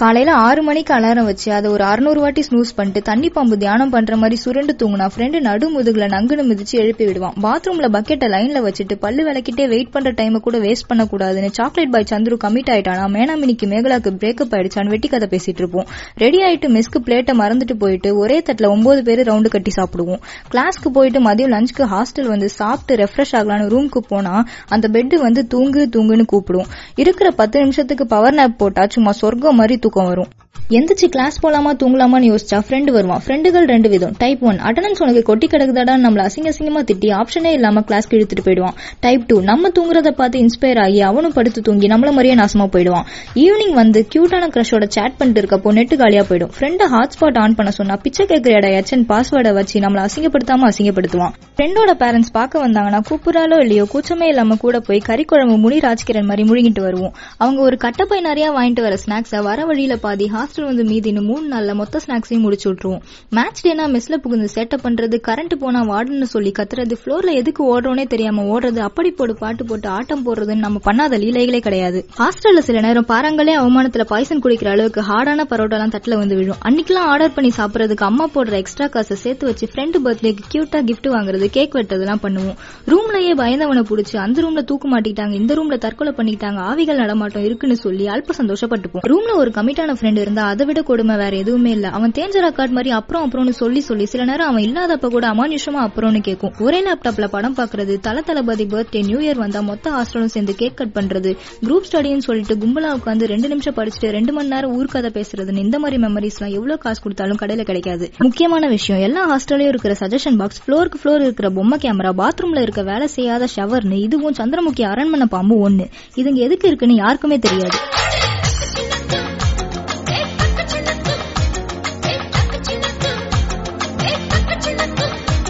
காலையில ஆறு மணிக்கு அலாரம் வச்சு அதை ஒரு அறுநூறு வாட்டி ஸ்னூஸ் பண்ணிட்டு தண்ணி பாம்பு தியானம் பண்ற மாதிரி சுருண்டு தூங்குனா ஃப்ரெண்டு நடு முதுகுல நங்குன்னு மிதிச்சு எழுப்பி விடுவான். பாத்ரூம்ல பக்கெட்டை லைன்ல வச்சுட்டு பல்லு விளக்கிட்டே வெயிட் பண்ற டைமை கூட வேஸ்ட் பண்ண கூடாதுன்னு சாக்லேட் பாய் சந்துரு கமிட் ஆயிட்டானா மேனாமினிக்கு மேகலாக்கு பிரேக்கப் ஆயிடுச்சான்னு வெட்டி கதை பேசிட்டு இருப்போம். ரெடி ஆயிட்டு மெஸ்க்கு பிளேட்டை மறந்துட்டு போயிட்டு ஒரே தட்டுல ஒன்பது பேர் ரவுண்டு கட்டி சாப்பிடுவோம். கிளாஸ்க்கு போயிட்டு மதியம் லஞ்சுக்கு ஹாஸ்டல் வந்து சாப்பிட்டு ரெஃப்ரெஷ் ஆகலான்னு ரூம்க்கு போனா அந்த பெட் வந்து தூங்கு தூங்குன்னு கூப்பிடும் இருக்கிற பத்து நிமிஷத்துக்கு பவர் நேப் போட்டா சும்மா சொர்க்கம் மாதிரி தூக்கம் வரும் எந்திரிச்சு கிளாஸ் போலாமா தூங்கலாமான்னு யோசிச்சா ஃப்ரெண்டு வருவான். ஃப்ரெண்டுகள் ரெண்டு விதம். டைப் ஒன் அட்டனன்ஸ் உனக்கு கொட்டி கிடக்குதாடா நம்மள அசிங்க அசிங்கமா திட்டி ஆப்ஷனே இல்லாம கிளாஸ்க்கு இழுத்துட்டு போயிடுவான். டைப் டூ நம்ம தூங்குறத பார்த்து இன்ஸ்பயர் ஆகி அவனும் படுத்து தூங்கி நம்மள மாதிரியே நாசமா போயிடுவான். ஈவினிங் வந்து கியூட்டான கிரஷோட சேட் பண்ணிட்டு இருக்கப்போ நெட்டு காலியா போயிடும். ஃப்ரெண்ட் ஹாட்ஸ்பாட் ஆன் பண்ண சொன்னா பிச்சை கேட்கிற எச்சன் பாஸ்வேர்டை வச்சு நம்மள அசிங்கப்படுத்தாம அசிங்கப்படுத்துவான். ஃப்ரெண்டோட பேரண்ட்ஸ் பார்க்க வந்தாங்கன்னா கூப்பிடாலோ இல்லையோ கூச்சமே இல்லாம கூட போய் கறிக்குழம்பு முனி ராஜ்கிரண் மாதிரி முழுங்கிட்டு வருவோம். அவங்க ஒரு கட்டப்பை நிறைய வாங்கிட்டு வர ஸ்நாக்ஸை வர வழியில பாதி ஹாஸ்டல் வந்து மீதின்னு மூணு நாள்ல மொத்த ஸ்நாக்ஸையும் முடிச்சு விட்டுருவோம். மேட்ச் டேனா மெஸ்ல புகுந்து செட்டப் பண்றது கரண்ட் போனா வார்டுன்னு சொல்லி கத்துறது ஃப்ளோர்ல எதுக்கு ஓடுறோனே தெரியாம ஓடுறது அப்படி போட்டு பாட்டு போட்டு ஆட்டம் போடுறதுன்னு நம்ம பண்ணாத லீலைகளே கிடையாது. ஹாஸ்டல்ல சில நேரம் பாறாங்களே அவமானத்துல பாய்சன் குடிக்கிற அளவுக்கு ஹார்டான பரோட்டாலாம் தட்டுல வந்து விழும். அன்னைக்கெல்லாம் ஆர்டர் பண்ணி சாப்பிடுறதுக்கு அம்மா போடுற எக்ஸ்ட்ரா காசை சேர்த்து வச்சு ஃப்ரெண்டு பர்த்டேக்கு கியூட்டா கிஃப்ட் வாங்குறது கேக் வெட்டதெல்லாம் பண்ணுவோம். ரூம்லயே பயந்தவனை புடிச்சு அந்த ரூம்ல தூக்க மாட்டிட்டாங்க இந்த ரூம்ல தற்கொலை பண்ணிட்டாங்க ஆவிகள் நடமாட்டம் இருக்குன்னு சொல்லி அல்ப சந்தோஷப்பட்டுப்போம். ரூம்ல ஒரு கமிட்டான ஃப்ரெண்ட் இருந்தா அதை விட கொடுமை வேற எதுவுமே இல்ல. அவன் தேஞ்ச ரெக்கார்ட் மாதிரி அப்புறம் அப்புறம்னு சொல்லி சொல்லி சில நேரம் அவன் இல்லாதப்ப கூட அமானுஷமா அப்புறம்னு கேட்கும் ஒரே லேப்டாப்ல படம் பாக்குறது தல தளபதி பர்த்டே நியூ இயர் வந்தா மொத்த ஹாஸ்டலும் சேர்ந்து கேக் கட் பண்றது குரூப் ஸ்டடின்னு சொல்லிட்டு கும்பலா உட்காந்து ரெண்டு நிமிஷம் படிச்சுட்டு ரெண்டு மணி நேரம் ஊர்க்கதை பேசுறதுன்னு இந்த மாதிரி மெமரிஸ் எல்லாம் எவ்வளவு காசு கொடுத்தாலும் கடையில கிடைக்காது. முக்கியமான விஷயம் எல்லா ஹாஸ்டலையும் இருக்கிற சஜஷன் பாக்ஸ் ஃப்ளோருக்கு ஃப்ளோர் இருக்கிற பொம்மை கேமரா பாத்ரூம்ல இருக்க வேலை செய்யாத ஷவர்னு இதுவும் சந்திரமுகி அரண்மனை பாம்பு ஒண்ணு. இதுங்க எதுக்கு இருக்குன்னு யாருக்குமே தெரியாது.